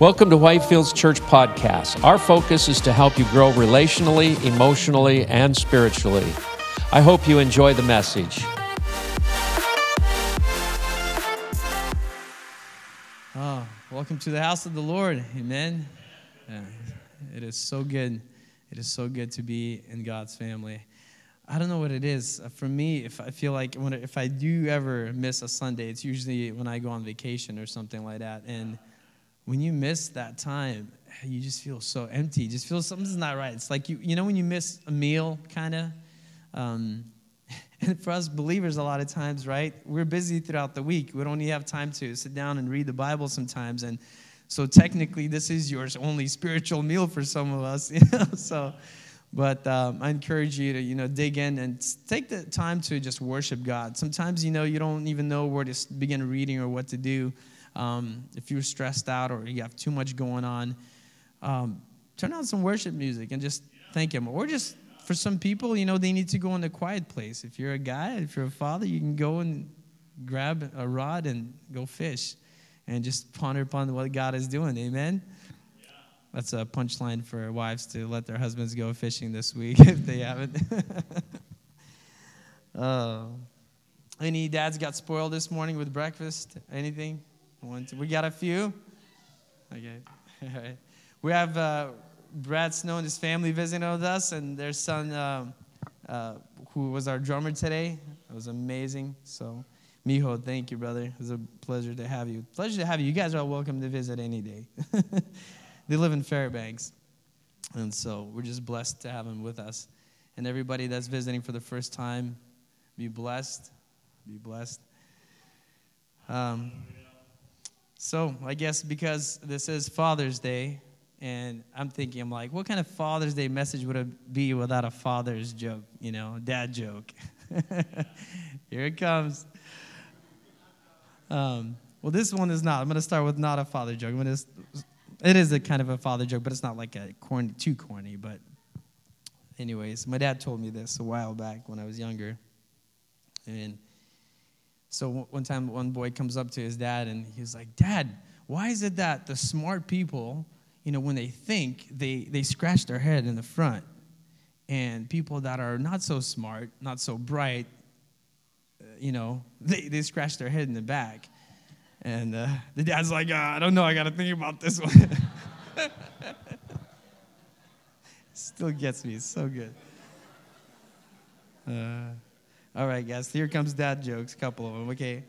Welcome to Whitefields Church Podcast. Our focus is to help you grow relationally, emotionally, and spiritually. I hope you enjoy the message. Oh, welcome to the house of the Lord. Amen. Yeah, it is so good. It is so good to be in God's family. I don't know what it is. Uh, for me, if I feel like when, if I do ever miss a Sunday, it's usually when I go on vacation or something like that. And when you miss that time, you just feel so empty. You just feel something's not right. It's like you, you know, when you miss a meal, kind of. Um, and for us believers, a lot of times, right? We're busy throughout the week. We don't even have time to sit down and read the Bible sometimes. And so technically, this is your only spiritual meal for some of us. You know, so. But um, I encourage you to, you know, dig in and take the time to just worship God. Sometimes, you know, you don't even know where to begin reading or what to do. Um, if you're stressed out or you have too much going on, um, turn on some worship music and just thank Him. Or just for some people, you know, they need to go in a quiet place. If you're a guy, if you're a father, you can go and grab a rod and go fish and just ponder upon what God is doing. Amen. That's a punchline for wives to let their husbands go fishing this week if they haven't. uh, any dads got spoiled this morning with breakfast? Anything? One, two. We got a few. Okay. All right. We have uh, Brad Snow and his family visiting with us, and their son, um, uh, who was our drummer today. It was amazing. So, Mijo, thank you, brother. It was a pleasure to have you. Pleasure to have you. You guys are welcome to visit any day. They live in Fairbanks. And so we're just blessed to have them with us. And everybody that's visiting for the first time, be blessed. Be blessed. Um, so I guess because this is Father's Day, and I'm thinking, I'm like, what kind of Father's Day message would it be without a father's joke, you know, dad joke? Here it comes. Um, well, this one is not. I'm going to start with not a father joke. I'm to it is a kind of a father joke, but it's not like a corny, too corny. But, anyways, my dad told me this a while back when I was younger. And so one time, one boy comes up to his dad and he's like, Dad, why is it that the smart people, you know, when they think, they, they scratch their head in the front? And people that are not so smart, not so bright, uh, you know, they, they scratch their head in the back. And uh, the dad's like, uh, I don't know, I got to think about this one. Still gets me, it's so good. Uh, all right, guys, here comes dad jokes, a couple of them, okay?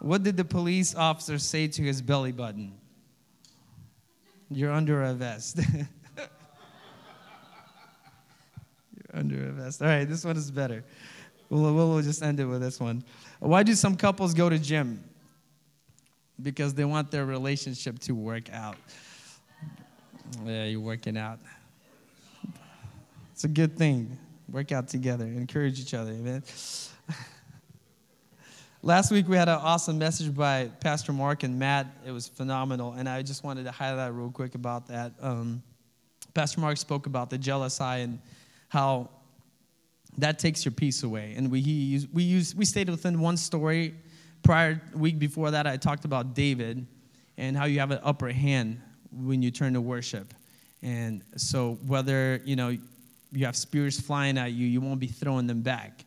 What did the police officer say to his belly button? You're under a vest. You're under a vest. All right, this one is better. We'll, we'll just end it with this one. Why do some couples go to gym? because they want their relationship to work out. Yeah, you're working out. It's a good thing. Work out together, encourage each other, amen. Last week we had an awesome message by Pastor Mark and Matt. It was phenomenal, and I just wanted to highlight real quick about that. Um, Pastor Mark spoke about the jealous eye and how that takes your peace away. And we he, we use we stayed within one story prior week before that, I talked about David and how you have an upper hand when you turn to worship. And so whether, you know, you have spears flying at you, you won't be throwing them back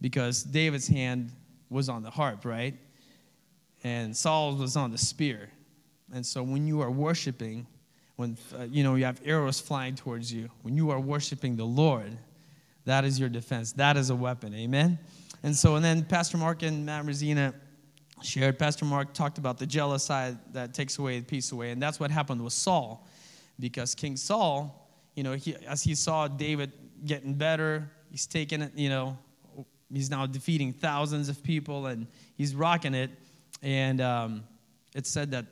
because David's hand was on the harp, right? And Saul's was on the spear. And so when you are worshiping, when uh, you know you have arrows flying towards you, when you are worshiping the Lord, that is your defense. That is a weapon. Amen. And so, and then Pastor Mark and Matt Rosina shared, Pastor Mark talked about the jealous side that takes away the peace away. And that's what happened with Saul. Because King Saul, you know, he, as he saw David getting better, he's taking it, you know, he's now defeating thousands of people and he's rocking it. And um, it said that,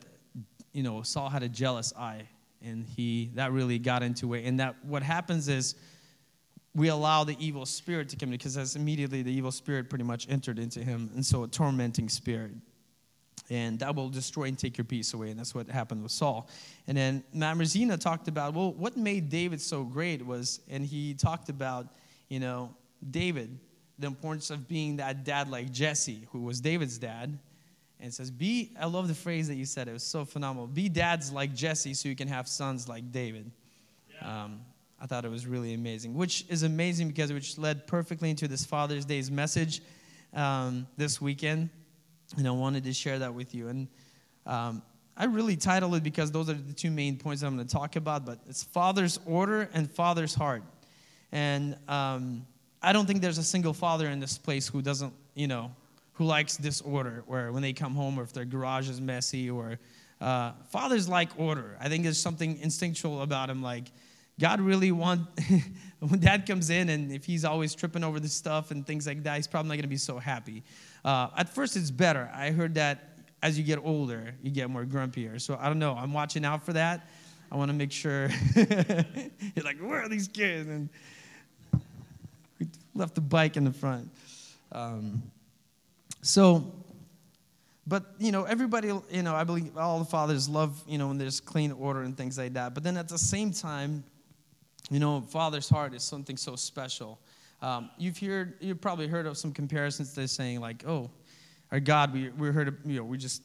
you know, Saul had a jealous eye and he, that really got into it. And that what happens is, we allow the evil spirit to come in because that's immediately the evil spirit pretty much entered into him. And so a tormenting spirit. And that will destroy and take your peace away. And that's what happened with Saul. And then Matt talked about, well, what made David so great was, and he talked about, you know, David, the importance of being that dad like Jesse, who was David's dad. And it says, Be, I love the phrase that you said, it was so phenomenal. Be dads like Jesse so you can have sons like David. Yeah. Um, I thought it was really amazing, which is amazing because which led perfectly into this Father's Day's message um, this weekend. And I wanted to share that with you. And um, I really titled it because those are the two main points I'm going to talk about, but it's Father's order and Father's heart. And um, I don't think there's a single father in this place who doesn't, you know, who likes disorder, where when they come home or if their garage is messy or uh, fathers like order. I think there's something instinctual about him. Like God really want when Dad comes in and if he's always tripping over the stuff and things like that, he's probably not going to be so happy. Uh, at first, it's better. I heard that as you get older, you get more grumpier. So I don't know. I'm watching out for that. I want to make sure. You're like, where are these kids? And we left the bike in the front. Um, so, but you know, everybody, you know, I believe all the fathers love, you know, when there's clean order and things like that. But then at the same time, you know, father's heart is something so special. Um, you've heard, you've probably heard of some comparisons. They're saying like, oh, our God, we, we heard, you know, we just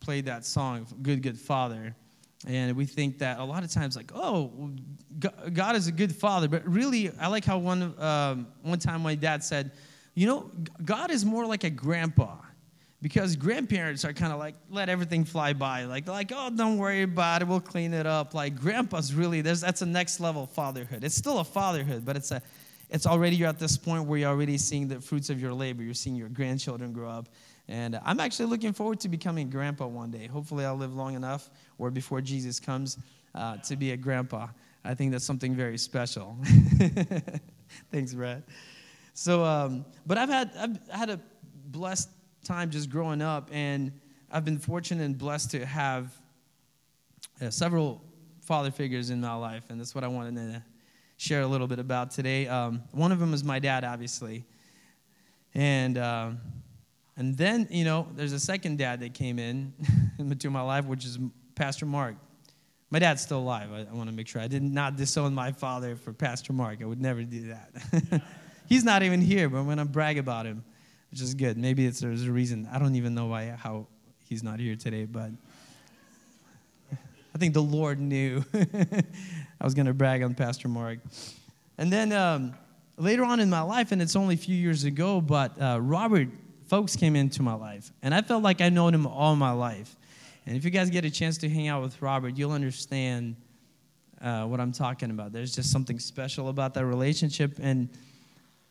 played that song, Good, Good Father. And we think that a lot of times, like, oh, God is a good father. But really, I like how one, um, one time my dad said, you know, God is more like a grandpa because grandparents are kind of like let everything fly by like like oh don't worry about it we'll clean it up like grandpa's really there's that's a next level fatherhood it's still a fatherhood but it's a it's already you're at this point where you're already seeing the fruits of your labor you're seeing your grandchildren grow up and I'm actually looking forward to becoming grandpa one day. Hopefully, I'll live long enough or before Jesus comes uh, to be a grandpa. I think that's something very special. Thanks, Brad. So, um, but I've had, I've had a blessed time just growing up, and I've been fortunate and blessed to have uh, several father figures in my life, and that's what I wanted to share a little bit about today. Um, one of them is my dad, obviously. And. Uh, and then, you know, there's a second dad that came in into my life, which is Pastor Mark. My dad's still alive. I, I want to make sure I did not disown my father for Pastor Mark. I would never do that. He's not even here, but I'm going to brag about him, which is good. Maybe it's, there's a reason. I don't even know why how he's not here today, but I think the Lord knew I was going to brag on Pastor Mark. And then um, later on in my life, and it's only a few years ago, but uh, Robert folks came into my life. And I felt like I known him all my life. And if you guys get a chance to hang out with Robert, you'll understand uh, what I'm talking about. There's just something special about that relationship. And,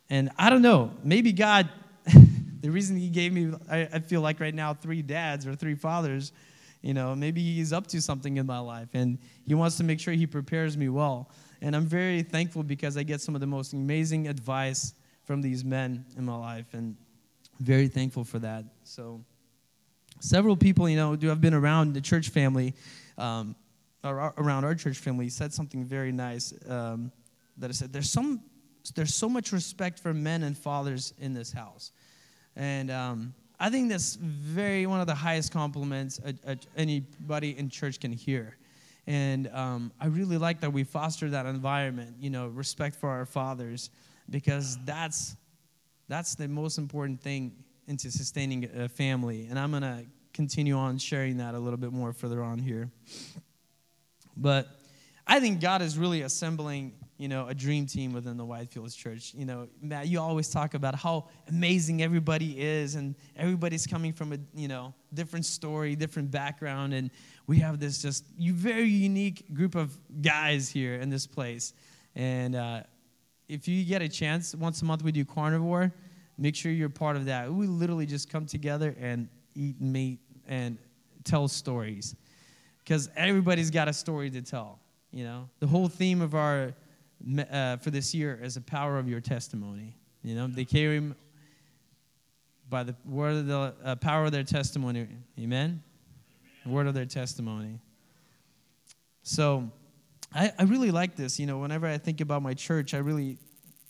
and I don't know, maybe God, the reason He gave me, I, I feel like right now, three dads or three fathers, you know, maybe He's up to something in my life. And He wants to make sure He prepares me well. And I'm very thankful because I get some of the most amazing advice from these men in my life. And very thankful for that. So, several people, you know, who have been around the church family, um, around our church family, said something very nice. Um, that I said, "There's some, there's so much respect for men and fathers in this house," and um, I think that's very one of the highest compliments a, a, anybody in church can hear. And um, I really like that we foster that environment, you know, respect for our fathers, because that's that's the most important thing into sustaining a family. And I'm to continue on sharing that a little bit more further on here. But I think God is really assembling, you know, a dream team within the Whitefields Church. You know, Matt, you always talk about how amazing everybody is, and everybody's coming from a, you know, different story, different background, and we have this just very unique group of guys here in this place. And uh, if you get a chance, once a month we do carnivore. Make sure you're part of that. We literally just come together and eat meat and tell stories, because everybody's got a story to tell. You know, the whole theme of our uh, for this year is the power of your testimony. You know, they carry by the word of the uh, power of their testimony. Amen. The word of their testimony. So I, I really like this. You know, whenever I think about my church, I really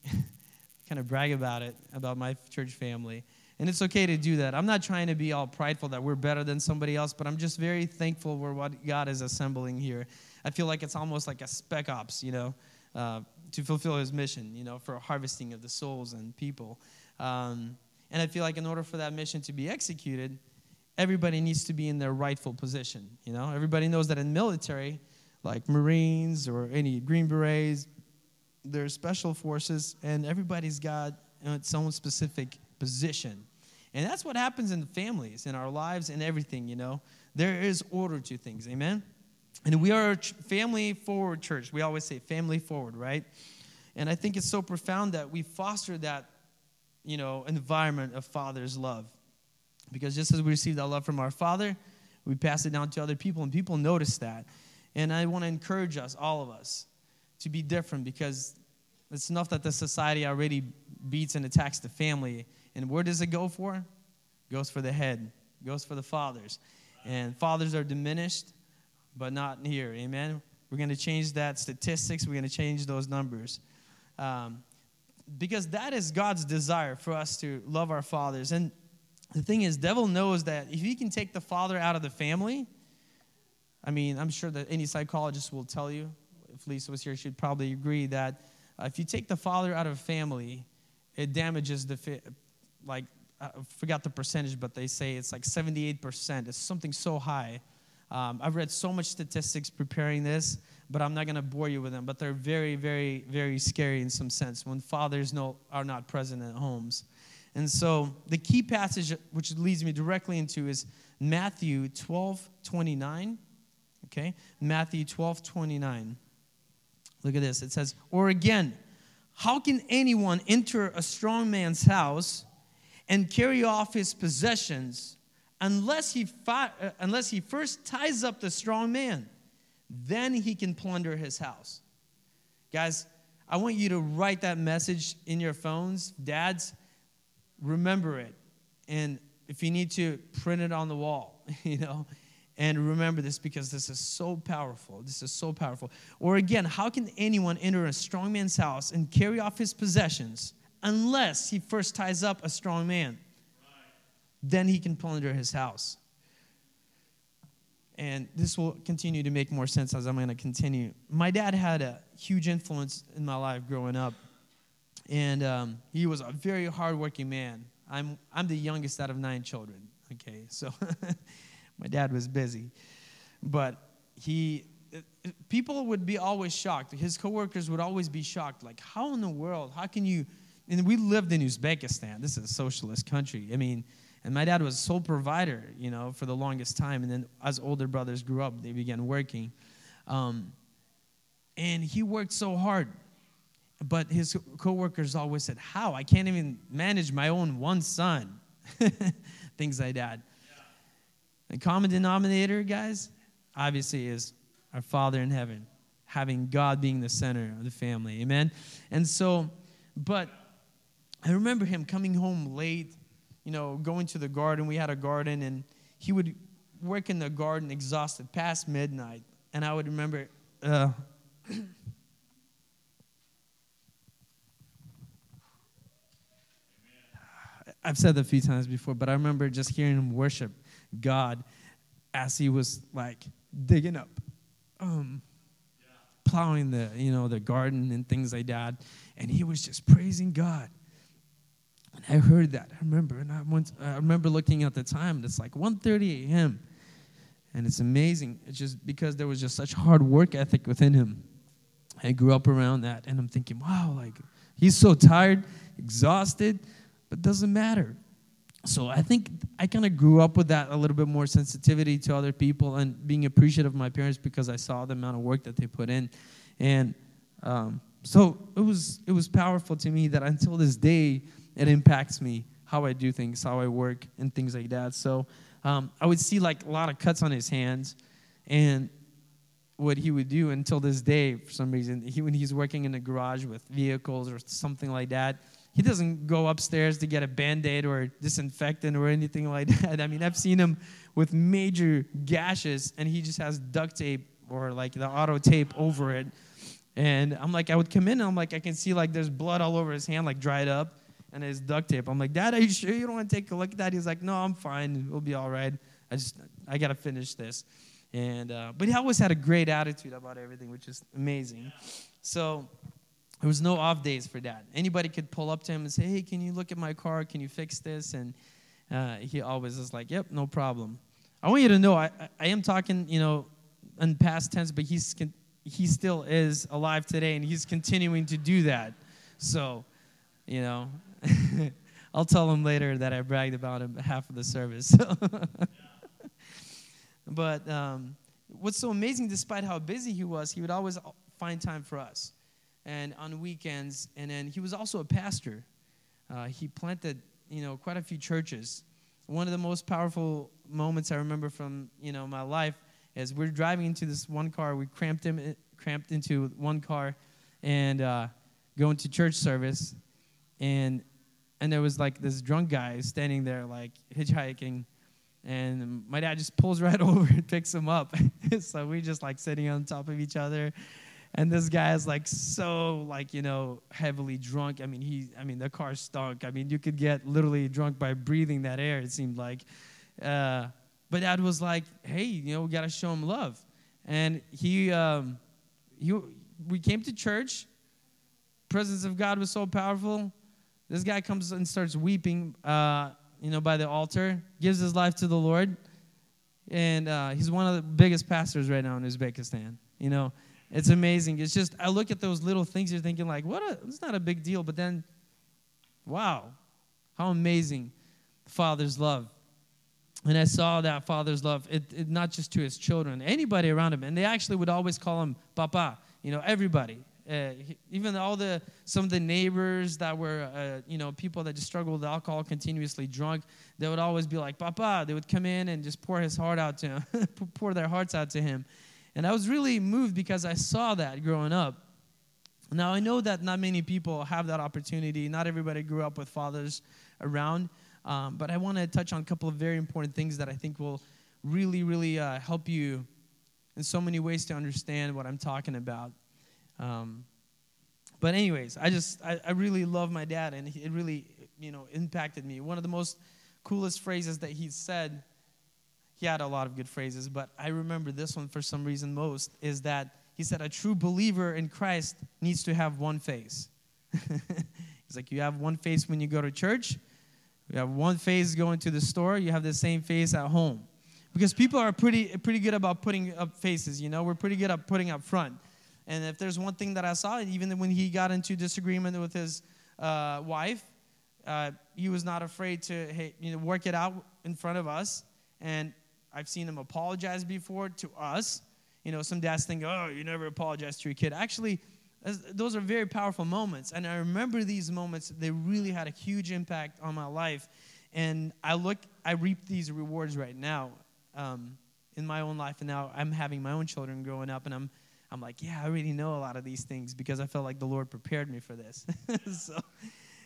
kind of brag about it, about my church family. And it's okay to do that. I'm not trying to be all prideful that we're better than somebody else, but I'm just very thankful for what God is assembling here. I feel like it's almost like a spec ops, you know, uh, to fulfill his mission, you know, for harvesting of the souls and people. Um, and I feel like in order for that mission to be executed, everybody needs to be in their rightful position. You know, everybody knows that in military, like Marines or any Green Berets, there's special forces, and everybody's got its own specific position. And that's what happens in the families, in our lives, and everything, you know. There is order to things, amen? And we are a family forward church. We always say family forward, right? And I think it's so profound that we foster that, you know, environment of Father's love. Because just as we receive that love from our Father, we pass it down to other people, and people notice that. And I want to encourage us, all of us, to be different because it's enough that the society already beats and attacks the family. And where does it go for? Goes for the head, goes for the fathers. And fathers are diminished, but not here. Amen. We're going to change that statistics. We're going to change those numbers. Um, because that is God's desire for us to love our fathers. And the thing is, devil knows that if he can take the father out of the family, I mean, I'm sure that any psychologist will tell you, if Lisa was here, she'd probably agree that uh, if you take the father out of family, it damages the, like, I forgot the percentage, but they say it's like 78%. It's something so high. Um, I've read so much statistics preparing this, but I'm not going to bore you with them. But they're very, very, very scary in some sense when fathers are not present at homes. And so the key passage, which leads me directly into, is Matthew 12 29. Okay? Matthew 12 29. Look at this. It says, Or again, how can anyone enter a strong man's house and carry off his possessions unless he, uh, unless he first ties up the strong man? Then he can plunder his house. Guys, I want you to write that message in your phones. Dads, remember it. And if you need to, print it on the wall, you know. And remember this because this is so powerful. This is so powerful. Or again, how can anyone enter a strong man's house and carry off his possessions unless he first ties up a strong man? Then he can plunder his house. And this will continue to make more sense as I'm going to continue. My dad had a huge influence in my life growing up. And um, he was a very hardworking man. I'm, I'm the youngest out of nine children. Okay, so my dad was busy. But he, people would be always shocked. His coworkers would always be shocked. Like, how in the world, how can you, and we lived in Uzbekistan. This is a socialist country. I mean, and my dad was sole provider, you know, for the longest time. And then as older brothers grew up, they began working. Um, and he worked so hard. But his coworkers always said, How? I can't even manage my own one son. Things like that. The common denominator, guys, obviously is our Father in heaven, having God being the center of the family. Amen? And so, but I remember him coming home late, you know, going to the garden. We had a garden, and he would work in the garden exhausted past midnight. And I would remember, uh, I've said that a few times before, but I remember just hearing him worship God as he was like digging up, um, plowing the you know the garden and things like that, and he was just praising God. And I heard that. I remember, and I went. I remember looking at the time. And it's like 1:30 a.m. And it's amazing. It's just because there was just such hard work ethic within him. I grew up around that, and I'm thinking, wow, like he's so tired, exhausted, but doesn't matter. So I think I kind of grew up with that a little bit more sensitivity to other people and being appreciative of my parents because I saw the amount of work that they put in, and um, so it was it was powerful to me that until this day it impacts me how I do things, how I work, and things like that. So um, I would see like a lot of cuts on his hands, and what he would do until this day for some reason he, when he's working in the garage with vehicles or something like that he doesn't go upstairs to get a band-aid or disinfectant or anything like that. I mean i've seen him with major gashes and he just has duct tape or like the auto tape over it. And i'm like i would come in and i'm like i can see like there's blood all over his hand like dried up and his duct tape. I'm like dad are you sure you don't want to take a look at that? He's like no i'm fine. We'll be all right. I just i gotta finish this. And uh, but he always had a great attitude about everything which is amazing. So there was no off days for dad. Anybody could pull up to him and say hey can you look at my car? Can you fix this? And uh, he always is like, "Yep, no problem." I want you to know I, I am talking, you know, in past tense, but he's he still is alive today, and he's continuing to do that. So, you know, I'll tell him later that I bragged about him half of the service. but um, what's so amazing, despite how busy he was, he would always find time for us, and on weekends. And then he was also a pastor. Uh, he planted, you know, quite a few churches. One of the most powerful moments I remember from, you know, my life is we're driving into this one car. We cramped him, cramped into one car, and uh, going to church service, and and there was like this drunk guy standing there like hitchhiking and my dad just pulls right over and picks him up. So we just like sitting on top of each other. And this guy is like so like you know heavily drunk. I mean he i mean the car stunk. I mean you could get literally drunk by breathing that air it seemed like. Uh, but dad was like hey you know we got to show him love. And he um, he we came to church. Presence of god was so powerful this guy comes and starts weeping, uh, you know, by the altar, gives his life to the Lord, and uh, he's one of the biggest pastors right now in Uzbekistan. You know, it's amazing. It's just I look at those little things, you're thinking like, what? A, it's not a big deal, but then, wow, how amazing Father's love. And I saw that Father's love, it, it, not just to his children, anybody around him, and they actually would always call him Papa. You know, everybody uh, even all the some of the neighbors that were uh, you know people that just struggled with alcohol continuously drunk they would always be like papa they would come in and just pour his heart out to him pour their hearts out to him. And i was really moved because i saw that growing up. Now i know that not many people have that opportunity. Not everybody grew up with fathers around um, but i want to touch on a couple of very important things that i think will really really uh, help you in so many ways to understand what i'm talking about um, but anyways, I just I, I really love my dad, and it really you know impacted me. One of the most coolest phrases that he said. He had a lot of good phrases, but I remember this one for some reason most is that he said, A true believer in Christ needs to have one face. He's like, You have one face when you go to church, you have one face going to the store, you have the same face at home. Because people are pretty, pretty good about putting up faces, you know, we're pretty good at putting up front. And if there's one thing that I saw, even when he got into disagreement with his uh, wife, uh, he was not afraid to hey, you know, work it out in front of us. And I've seen him apologize before to us. You know, some dads think, oh, you never apologize to your kid. Actually, those are very powerful moments. And I remember these moments, they really had a huge impact on my life. And I look, I reap these rewards right now um, in my own life. And now I'm having my own children growing up, and I'm I'm like, yeah, I already know a lot of these things because I felt like the Lord prepared me for this. so,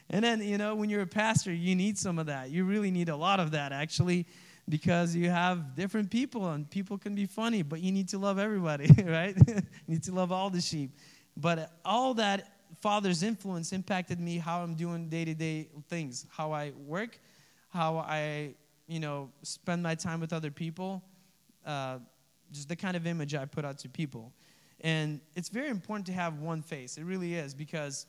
and then, you know, when you're a pastor, you need some of that. You really need a lot of that, actually, because you have different people and people can be funny, but you need to love everybody, right? you need to love all the sheep. But all that Father's influence impacted me how I'm doing day to day things, how I work, how I, you know, spend my time with other people, uh, just the kind of image I put out to people. And it's very important to have one face. It really is because,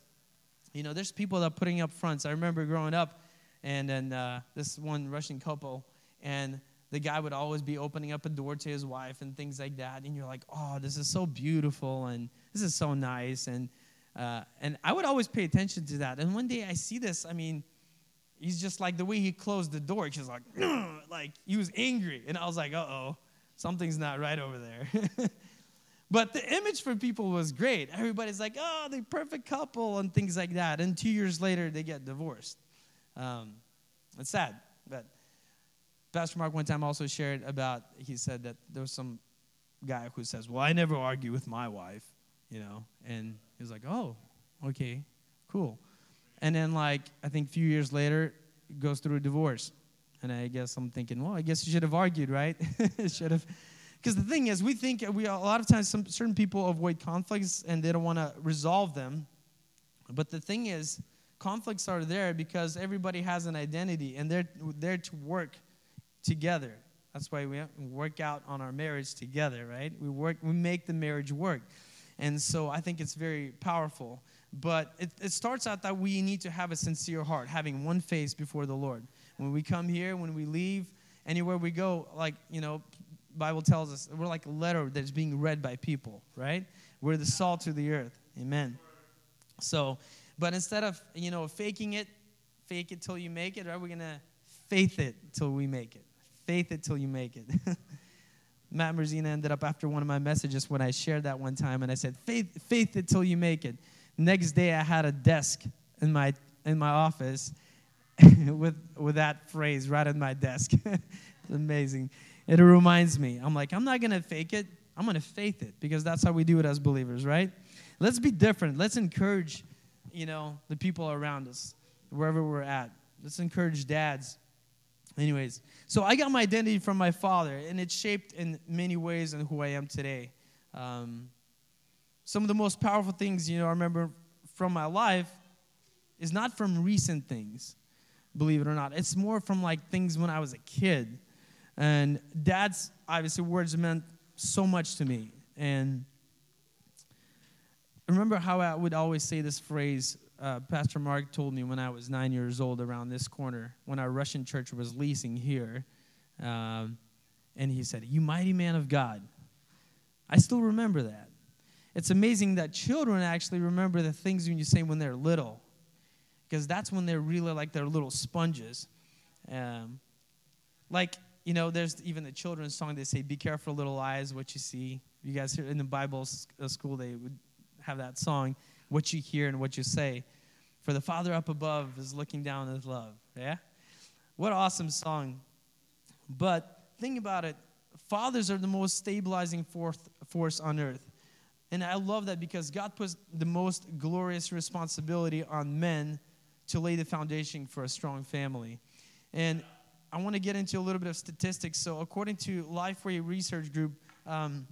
you know, there's people that are putting up fronts. I remember growing up, and then uh, this one Russian couple, and the guy would always be opening up a door to his wife and things like that. And you're like, oh, this is so beautiful, and this is so nice. And uh, and I would always pay attention to that. And one day I see this. I mean, he's just like the way he closed the door. He's like, like he was angry, and I was like, uh oh, something's not right over there. But the image for people was great. Everybody's like, oh, the perfect couple and things like that. And two years later, they get divorced. Um, it's sad. But Pastor Mark one time also shared about, he said that there was some guy who says, well, I never argue with my wife, you know. And he was like, oh, okay, cool. And then, like, I think a few years later, goes through a divorce. And I guess I'm thinking, well, I guess you should have argued, right? should have because the thing is, we think we a lot of times some certain people avoid conflicts and they don't want to resolve them. But the thing is, conflicts are there because everybody has an identity and they're there to work together. That's why we work out on our marriage together, right? We work, we make the marriage work. And so I think it's very powerful. But it, it starts out that we need to have a sincere heart, having one face before the Lord. When we come here, when we leave, anywhere we go, like, you know, Bible tells us we're like a letter that's being read by people, right? We're the salt of the earth. Amen. So, but instead of, you know, faking it, fake it till you make it, right? We're going to faith it till we make it. Faith it till you make it. Matt Merzina ended up after one of my messages when I shared that one time, and I said, "Faith, faith it till you make it." Next day, I had a desk in my in my office with with that phrase right in my desk. it's amazing. It reminds me. I'm like, I'm not gonna fake it. I'm gonna faith it because that's how we do it as believers, right? Let's be different. Let's encourage, you know, the people around us, wherever we're at. Let's encourage dads Anyways, so I got my identity from my father, and it's shaped in many ways in who I am today. Um, some of the most powerful things, you know, I remember from my life is not from recent things, believe it or not. It's more from like things when I was a kid. And dad's obviously words meant so much to me. And remember how I would always say this phrase uh, Pastor Mark told me when I was nine years old around this corner when our Russian church was leasing here. Um, and he said, You mighty man of God. I still remember that. It's amazing that children actually remember the things when you say when they're little, because that's when they're really like they're little sponges. Um, like, you know, there's even the children's song they say, Be careful, little eyes, what you see. You guys hear in the Bible uh, school, they would have that song what you hear and what you say. For the Father up above is looking down with love. Yeah? What awesome song. But think about it fathers are the most stabilizing force on earth. And I love that because God puts the most glorious responsibility on men to lay the foundation for a strong family. And I want to get into a little bit of statistics. So, according to Lifeway Research Group, um,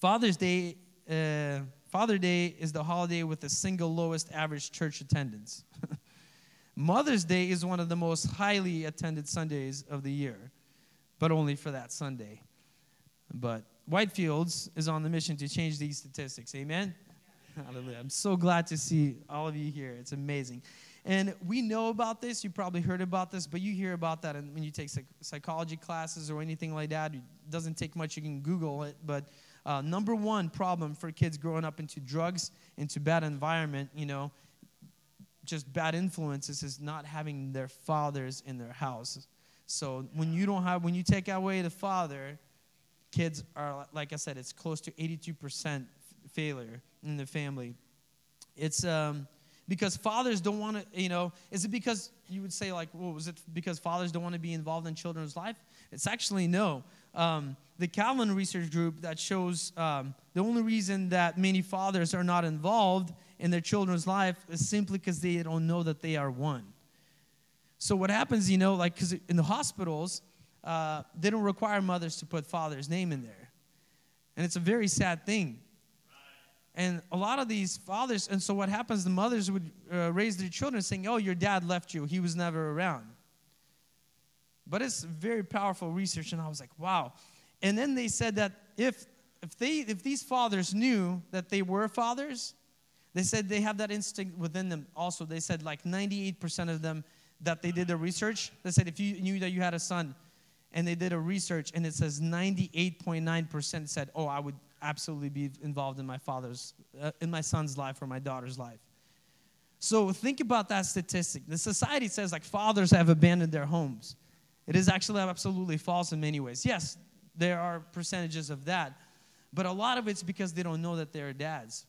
Father's Day uh, Father Day is the holiday with the single lowest average church attendance. Mother's Day is one of the most highly attended Sundays of the year, but only for that Sunday. But Whitefields is on the mission to change these statistics. Amen? Hallelujah. I'm so glad to see all of you here. It's amazing. And we know about this. You probably heard about this, but you hear about that when you take psychology classes or anything like that. It doesn't take much. You can Google it. But uh, number one problem for kids growing up into drugs, into bad environment, you know, just bad influences is not having their fathers in their house. So when you don't have, when you take away the father, kids are, like I said, it's close to 82% failure in the family. It's um, because fathers don't want to, you know, is it because you would say, like, well, was it because fathers don't want to be involved in children's life? It's actually no um, the Calvin Research Group that shows um, the only reason that many fathers are not involved in their children's life is simply because they don't know that they are one. So what happens, you know, like because in the hospitals, uh, they don't require mothers to put father's name in there, and it's a very sad thing. And a lot of these fathers, and so what happens, the mothers would uh, raise their children saying, Oh, your dad left you, he was never around. But it's very powerful research, and I was like, wow. And then they said that if if they if these fathers knew that they were fathers, they said they have that instinct within them. Also, they said like 98% of them that they did the research. They said if you knew that you had a son, and they did a research, and it says 98.9% said, "Oh, I would absolutely be involved in my father's, uh, in my son's life or my daughter's life." So think about that statistic. The society says like fathers have abandoned their homes. It is actually absolutely false in many ways. Yes, there are percentages of that, but a lot of it's because they don't know that they're dads.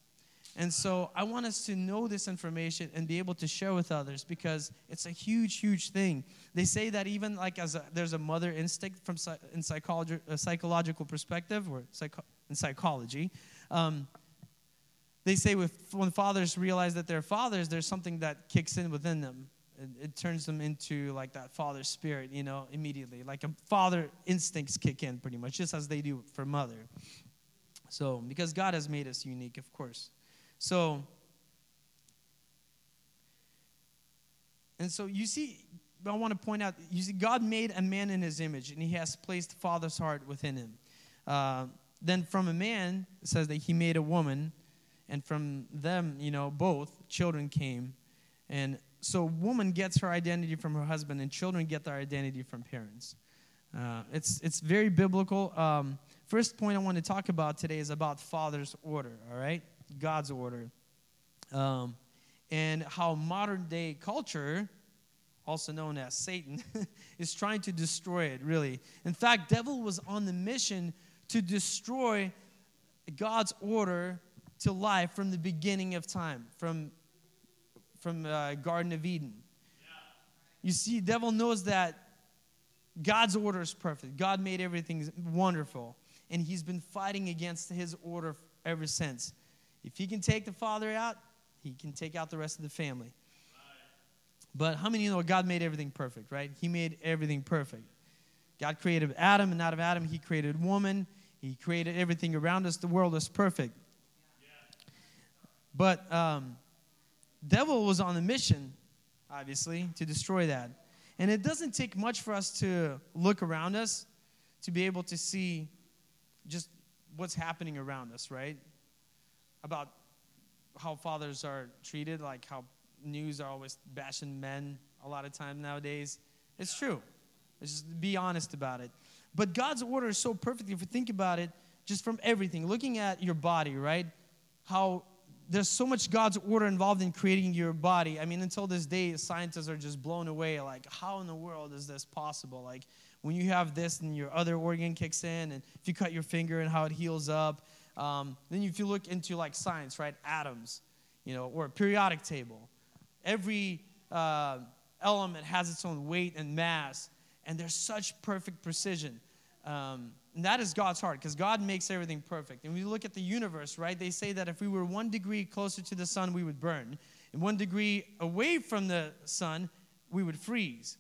And so I want us to know this information and be able to share with others because it's a huge, huge thing. They say that even like as a, there's a mother instinct from in psychology, a psychological perspective or psycho, in psychology. Um, they say with, when fathers realize that they're fathers, there's something that kicks in within them it, it, turns them into like that father spirit, you know, immediately. Like a father instincts kick in pretty much, just as they do for mother. So, because God has made us unique, of course. So, and so you see, I want to point out, you see, God made a man in his image, and he has placed father's heart within him. Uh, then from a man, it says that he made a woman, and from them, you know, both children came. And so woman gets her identity from her husband, and children get their identity from parents. Uh, it's, it's very biblical. Um, first point I want to talk about today is about Father's order, all right? God's order. Um, and how modern day culture, also known as Satan, is trying to destroy it, really. In fact, devil was on the mission to destroy God's order to life from the beginning of time, from, from uh, Garden of Eden. You see, devil knows that God's order is perfect. God made everything wonderful. And he's been fighting against his order ever since. If he can take the father out, he can take out the rest of the family. But how many know God made everything perfect, right? He made everything perfect. God created Adam, and out of Adam, he created woman. He created everything around us. The world is perfect. But um, devil was on a mission, obviously, to destroy that. And it doesn't take much for us to look around us to be able to see just what's happening around us, right? About how fathers are treated, like how news are always bashing men a lot of time nowadays. It's true. Just be honest about it. But God's order is so perfect if you think about it, just from everything. Looking at your body, right? How there's so much God's order involved in creating your body. I mean, until this day, scientists are just blown away. Like, how in the world is this possible? Like, when you have this and your other organ kicks in, and if you cut your finger and how it heals up. Um, then if you look into like science, right, atoms, you know, or a periodic table, every uh, element has its own weight and mass, and there's such perfect precision. Um, and that is God's heart because God makes everything perfect. And we look at the universe, right? They say that if we were one degree closer to the sun, we would burn. And one degree away from the sun, we would freeze.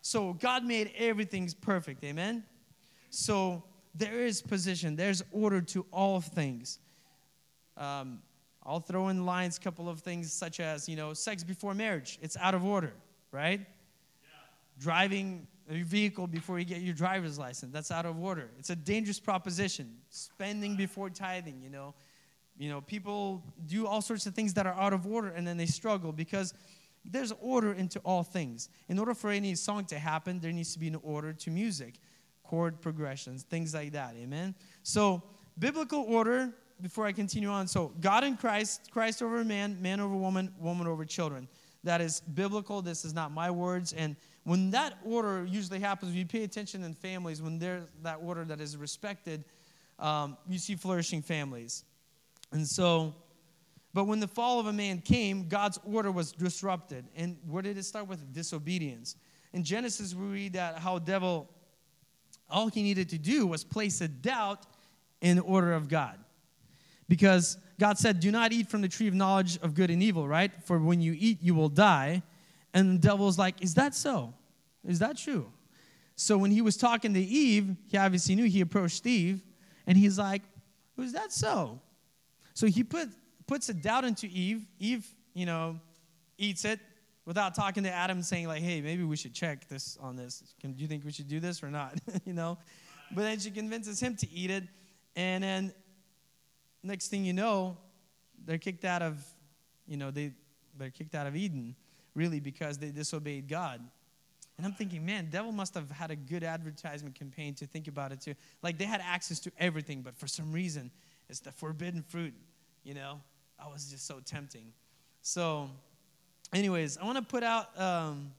So God made everything perfect. Amen? So there is position, there's order to all things. Um, I'll throw in lines a couple of things such as, you know, sex before marriage. It's out of order, right? Yeah. Driving your vehicle before you get your driver's license. That's out of order. It's a dangerous proposition. Spending before tithing, you know. You know, people do all sorts of things that are out of order and then they struggle because there's order into all things. In order for any song to happen, there needs to be an order to music, chord progressions, things like that. Amen. So, biblical order before I continue on. So, God in Christ, Christ over man, man over woman, woman over children. That is biblical. This is not my words. And when that order usually happens, if you pay attention in families, when there's that order that is respected, um, you see flourishing families. And so, but when the fall of a man came, God's order was disrupted. And where did it start with? Disobedience. In Genesis, we read that how devil, all he needed to do was place a doubt in the order of God. Because God said, Do not eat from the tree of knowledge of good and evil, right? For when you eat, you will die. And the devil's like, Is that so? Is that true? So when he was talking to Eve, he obviously knew he approached Eve, and he's like, "Is that so? So he put, puts a doubt into Eve. Eve, you know, eats it without talking to Adam saying, like, hey, maybe we should check this on this. Can, do you think we should do this or not? you know? But then she convinces him to eat it. And then next thing you know, they're kicked out of, you know, they, they're kicked out of Eden really because they disobeyed God. And I'm thinking, man, devil must have had a good advertisement campaign to think about it too. Like they had access to everything, but for some reason, it's the forbidden fruit, you know? I was just so tempting. So, anyways, I want to put out um,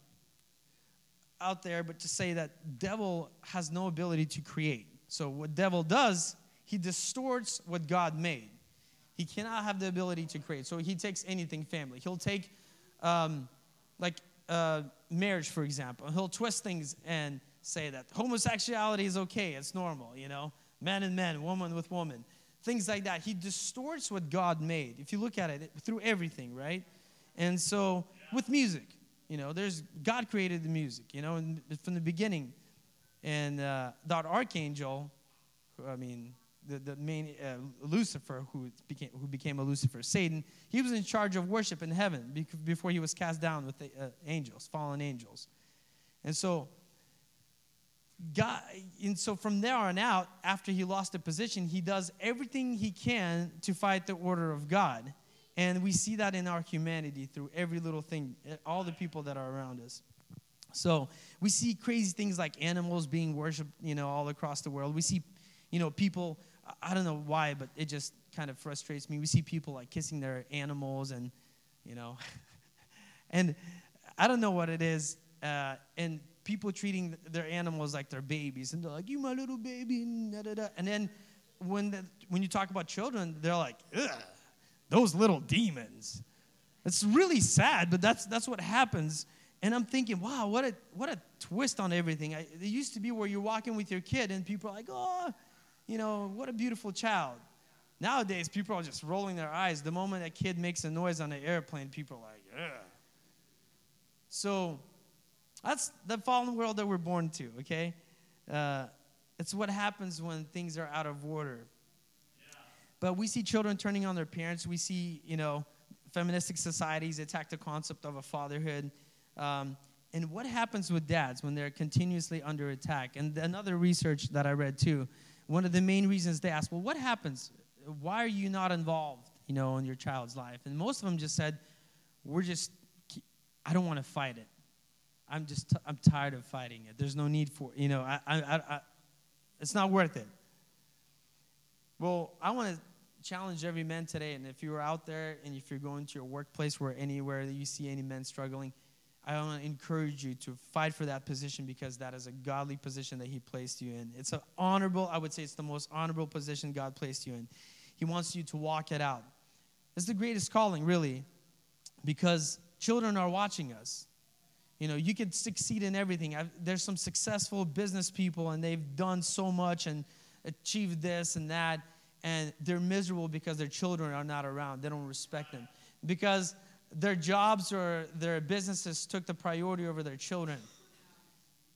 out there, but to say that devil has no ability to create. So what devil does, he distorts what God made. He cannot have the ability to create. So he takes anything family. He'll take um, like uh, marriage, for example. He'll twist things and say that homosexuality is okay, it's normal, you know, man and man, woman with woman, things like that. He distorts what God made. If you look at it through everything, right? And so with music, you know, there's God created the music, you know, and from the beginning. And uh, that archangel, I mean, the, the main uh, Lucifer, who became, who became a Lucifer, Satan, he was in charge of worship in heaven before he was cast down with the uh, angels, fallen angels. And so, God, and so from there on out, after he lost the position, he does everything he can to fight the order of God. And we see that in our humanity through every little thing, eh, all the people that are around us. So we see crazy things like animals being worshipped, you know, all across the world. We see, you know, people, I don't know why, but it just kind of frustrates me. We see people like kissing their animals and, you know, and I don't know what it is. Uh, and people treating their animals like their babies. And they're like, you my little baby. And, da, da, da. and then when, the, when you talk about children, they're like, those little demons. It's really sad, but that's, that's what happens. And I'm thinking, wow, what a, what a twist on everything. I, it used to be where you're walking with your kid and people are like, oh, you know, what a beautiful child. Nowadays, people are just rolling their eyes. The moment a kid makes a noise on an airplane, people are like, yeah. So that's the fallen world that we're born to, okay? Uh, it's what happens when things are out of order. Yeah. But we see children turning on their parents. We see, you know, feministic societies attack the concept of a fatherhood. Um, and what happens with dads when they're continuously under attack? And another research that I read too, one of the main reasons they asked, well, what happens? Why are you not involved, you know, in your child's life? And most of them just said, we're just, I don't want to fight it. I'm just, t- I'm tired of fighting it. There's no need for, you know, I, I, I, it's not worth it. Well, I want to challenge every man today, and if you're out there and if you're going to your workplace where anywhere that you see any men struggling, I want to encourage you to fight for that position because that is a godly position that He placed you in. It's an honorable, I would say it's the most honorable position God placed you in. He wants you to walk it out. It's the greatest calling, really, because children are watching us. You know, you can succeed in everything. I've, there's some successful business people, and they've done so much and achieved this and that, and they're miserable because their children are not around. They don't respect them. Because their jobs or their businesses took the priority over their children.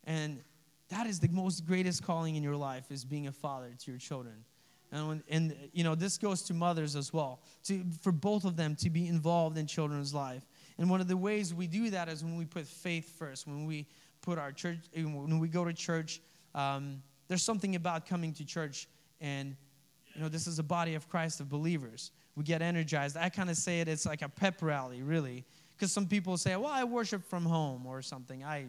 And that is the most greatest calling in your life is being a father to your children. And, when, and you know, this goes to mothers as well, to, for both of them to be involved in children's life. And one of the ways we do that is when we put faith first, when we put our church, when we go to church, um, there's something about coming to church and, you know, this is a body of Christ of believers we get energized. I kind of say it, it's like a pep rally, really. Because some people say, well, I worship from home or something. I,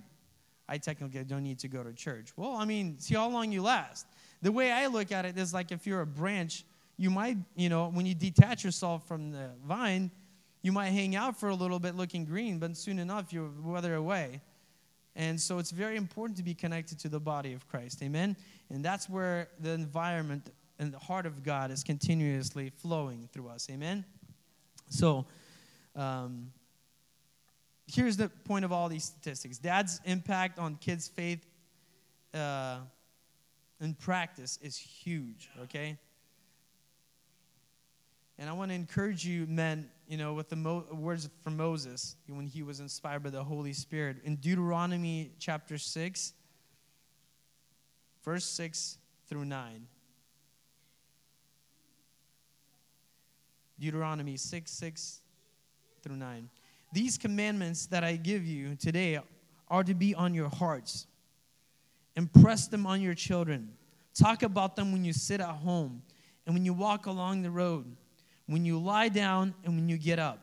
I technically don't need to go to church. Well, I mean, see how long you last. The way I look at it is like if you're a branch, you might, you know, when you detach yourself from the vine, you might hang out for a little bit looking green, but soon enough you wither away. And so it's very important to be connected to the body of Christ. Amen? And that's where the environment and the heart of God is continuously flowing through us. Amen? So, um, here's the point of all these statistics dad's impact on kids' faith uh, and practice is huge, okay? And I want to encourage you, men, you know, with the mo- words from Moses when he was inspired by the Holy Spirit. In Deuteronomy chapter 6, verse 6 through 9. Deuteronomy 6 6 through 9. These commandments that I give you today are to be on your hearts. Impress them on your children. Talk about them when you sit at home and when you walk along the road, when you lie down and when you get up.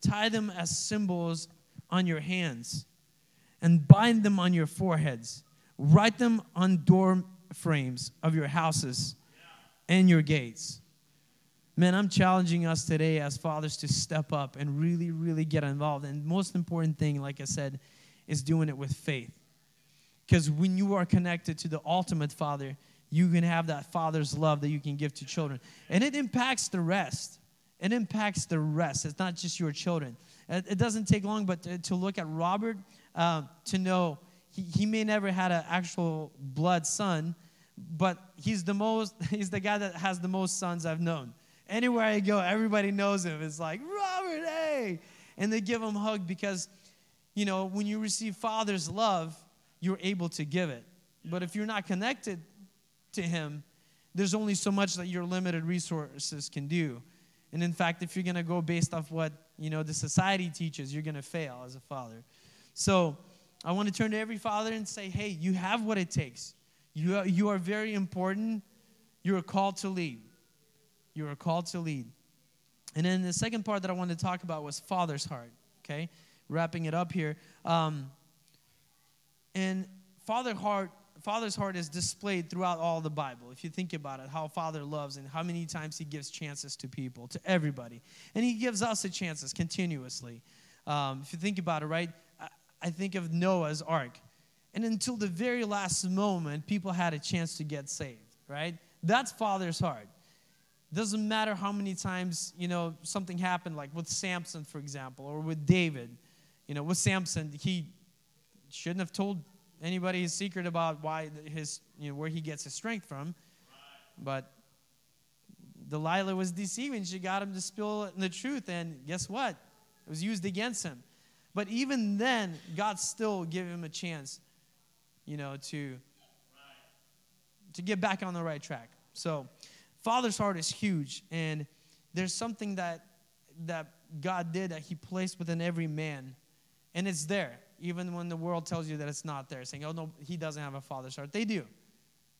Tie them as symbols on your hands and bind them on your foreheads. Write them on door frames of your houses and your gates. Man, I'm challenging us today as fathers to step up and really, really get involved. And most important thing, like I said, is doing it with faith. Because when you are connected to the ultimate Father, you can have that Father's love that you can give to children. And it impacts the rest. It impacts the rest. It's not just your children. It doesn't take long, but to, look at Robert, uh, to know he, he may never had an actual blood son, but he's the most, he's the guy that has the most sons I've known. Anywhere I go, everybody knows him. It's like, Robert, hey. And they give him a hug because, you know, when you receive Father's love, you're able to give it. But if you're not connected to him, there's only so much that your limited resources can do. And in fact, if you're going to go based off what, you know, the society teaches, you're going to fail as a father. So, I want to turn to every father and say, hey, you have what it takes. You are, you are very important. You are called to lead. You are called to lead. And then the second part that I wanted to talk about was father's heart. Okay, wrapping it up here. Um, and father heart, father's heart is displayed throughout all the Bible. If you think about it, how father loves and how many times he gives chances to people, to everybody, and he gives us the chances continuously. Um, if you think about it, right? I, I think of Noah's ark, and until the very last moment, people had a chance to get saved. Right? That's father's heart doesn't matter how many times you know something happened like with samson for example or with david. You know with samson he shouldn't have told anybody his secret about why his you know where he gets his strength from. But delilah was deceiving. She got him to spill the truth and guess what? It was used against him. But even then god still gave him a chance you know to to get back on the right track. So Father's heart is huge, and there's something that that God did that He placed within every man, and it's there, even when the world tells you that it's not there, saying, "Oh no, he doesn't have a father's heart." They do.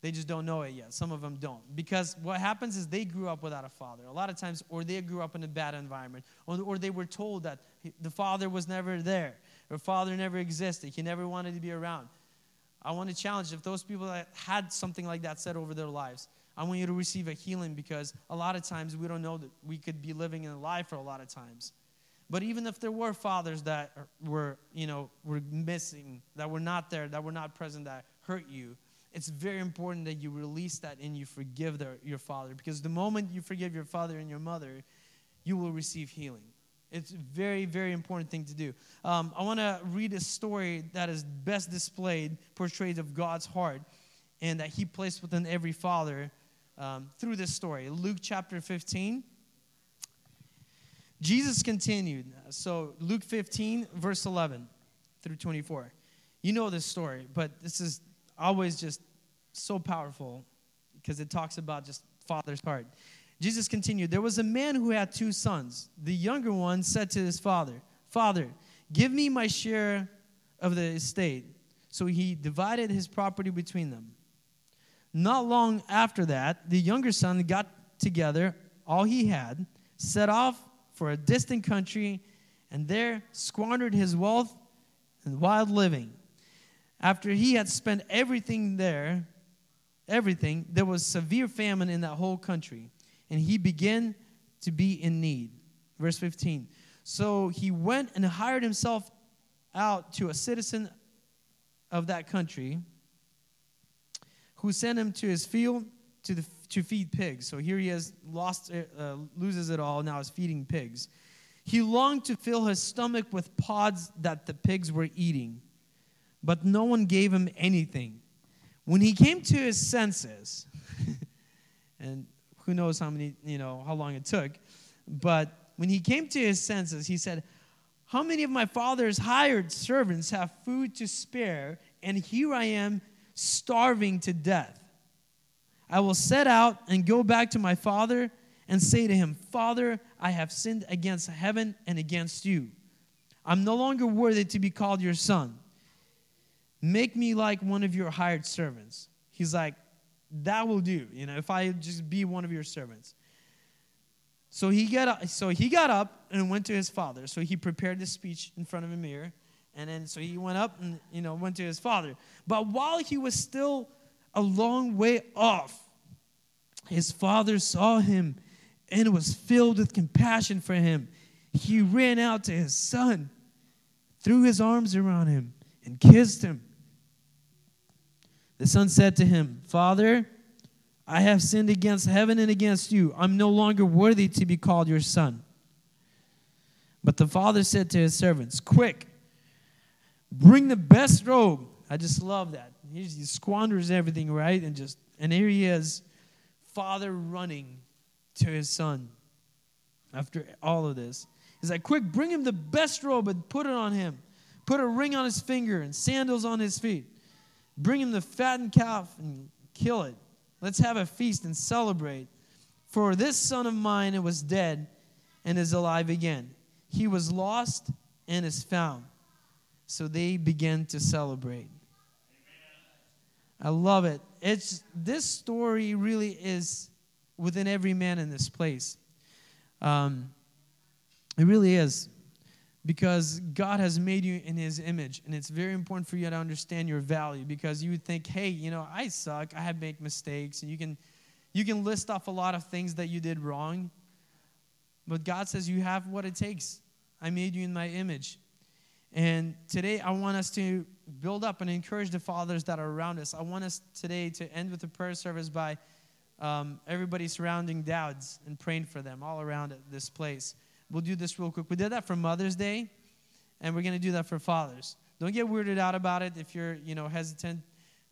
They just don't know it yet. Some of them don't. Because what happens is they grew up without a father. A lot of times, or they grew up in a bad environment, or, or they were told that the father was never there, or father never existed. He never wanted to be around. I want to challenge if those people that had something like that said over their lives, I want you to receive a healing because a lot of times we don't know that we could be living in a lie for a lot of times. But even if there were fathers that were, you know, were missing, that were not there, that were not present, that hurt you, it's very important that you release that and you forgive their, your father. Because the moment you forgive your father and your mother, you will receive healing. It's a very, very important thing to do. Um, I want to read a story that is best displayed, portrayed of God's heart, and that He placed within every father um, through this story. Luke chapter 15. Jesus continued. So, Luke 15, verse 11 through 24. You know this story, but this is always just so powerful because it talks about just father's heart. Jesus continued There was a man who had two sons. The younger one said to his father, Father, give me my share of the estate. So he divided his property between them. Not long after that, the younger son got together all he had, set off for a distant country, and there squandered his wealth and wild living. After he had spent everything there, everything, there was severe famine in that whole country, and he began to be in need. Verse 15. So he went and hired himself out to a citizen of that country who sent him to his field to, the, to feed pigs. So here he has lost, uh, loses it all, now is feeding pigs. He longed to fill his stomach with pods that the pigs were eating, but no one gave him anything. When he came to his senses, and who knows how many, you know, how long it took, but when he came to his senses, he said, How many of my father's hired servants have food to spare, and here I am starving to death. I will set out and go back to my father and say to him, Father, I have sinned against heaven and against you. I'm no longer worthy to be called your son. Make me like one of your hired servants. He's like, that will do, you know, if I just be one of your servants. So he got up, so he got up and went to his father. So he prepared this speech in front of a mirror. And then so he went up and you know went to his father. But while he was still a long way off, his father saw him and was filled with compassion for him. He ran out to his son, threw his arms around him, and kissed him. The son said to him, Father, I have sinned against heaven and against you. I'm no longer worthy to be called your son. But the father said to his servants, Quick, Bring the best robe. I just love that. He, he squanders everything, right? And just and here he is, father running to his son after all of this. He's like, quick, bring him the best robe and put it on him. Put a ring on his finger and sandals on his feet. Bring him the fattened calf and kill it. Let's have a feast and celebrate. For this son of mine was dead and is alive again. He was lost and is found. So they began to celebrate. I love it. It's this story really is within every man in this place. Um, It really is. Because God has made you in his image. And it's very important for you to understand your value because you would think, hey, you know, I suck. I have make mistakes. And you can you can list off a lot of things that you did wrong. But God says you have what it takes. I made you in my image. And today I want us to build up and encourage the fathers that are around us. I want us today to end with a prayer service by um, everybody surrounding dads and praying for them all around this place. We'll do this real quick. We did that for Mother's Day, and we're going to do that for fathers. Don't get weirded out about it if you're, you know, hesitant.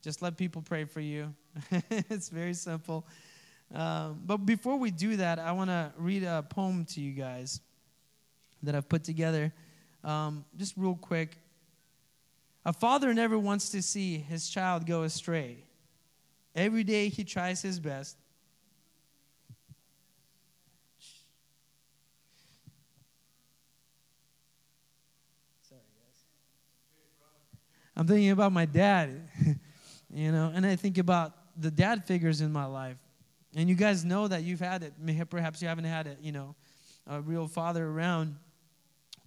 Just let people pray for you. it's very simple. Um, but before we do that, I want to read a poem to you guys that I've put together. Um, just real quick. A father never wants to see his child go astray. Every day he tries his best. Sorry. I'm thinking about my dad, you know, and I think about the dad figures in my life. And you guys know that you've had it. Perhaps you haven't had it, you know, a real father around.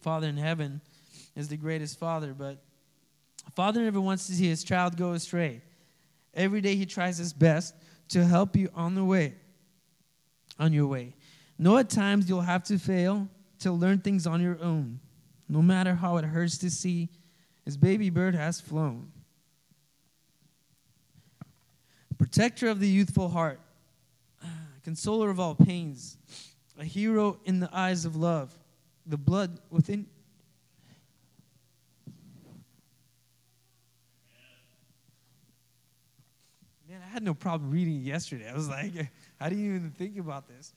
Father in heaven is the greatest father, but father never wants to see his child go astray. Every day he tries his best to help you on the way, on your way. Know at times you'll have to fail to learn things on your own, no matter how it hurts to see his baby bird has flown. Protector of the youthful heart, consoler of all pains, a hero in the eyes of love, the blood within. Man, I had no problem reading yesterday. I was like, how do you even think about this?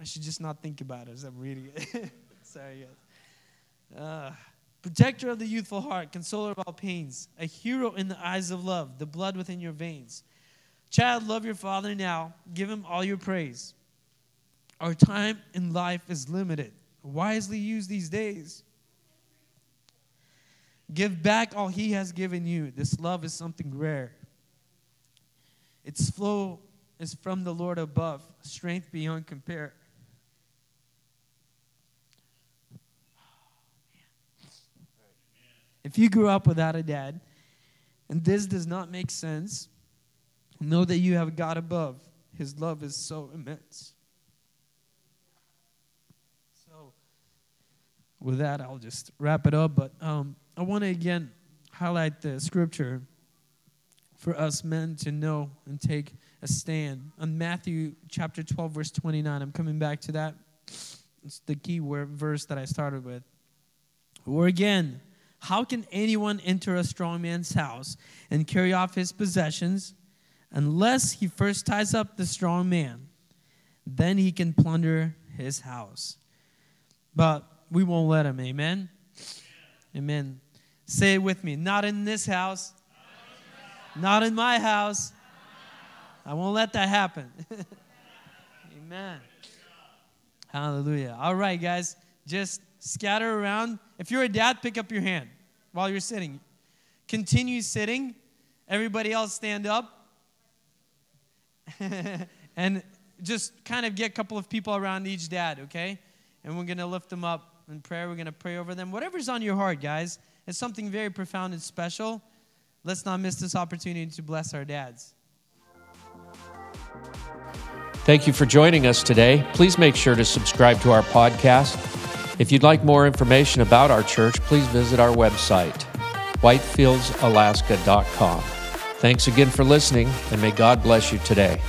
I should just not think about it as I'm reading it. Sorry, guys. Uh, protector of the youthful heart, consoler of all pains, a hero in the eyes of love, the blood within your veins. Child, love your father now. Give him all your praise. Our time in life is limited. Wisely use these days. Give back all he has given you. This love is something rare. Its flow is from the Lord above, strength beyond compare. If you grew up without a dad, and this does not make sense, Know that you have God above. His love is so immense. So, with that, I'll just wrap it up. But um, I want to again highlight the scripture for us men to know and take a stand. On Matthew chapter 12, verse 29, I'm coming back to that. It's the key word, verse that I started with. Or again, how can anyone enter a strong man's house and carry off his possessions unless he first ties up the strong man. Then he can plunder his house. But we won't let him. Amen? Amen. Say it with me. Not in this house. Not in my house. I won't let that happen. Amen. Hallelujah. All right, guys. Just scatter around. If you're a dad, pick up your hand while you're sitting. Continue sitting. Everybody else stand up. and just kind of get a couple of people around each dad, okay? And we're going to lift them up in prayer. We're going to pray over them. Whatever's on your heart, guys, it's something very profound and special. Let's not miss this opportunity to bless our dads. Thank you for joining us today. Please make sure to subscribe to our podcast. If you'd like more information about our church, please visit our website, whitefieldsalaska.com. Thanks again for listening, and may God bless you today.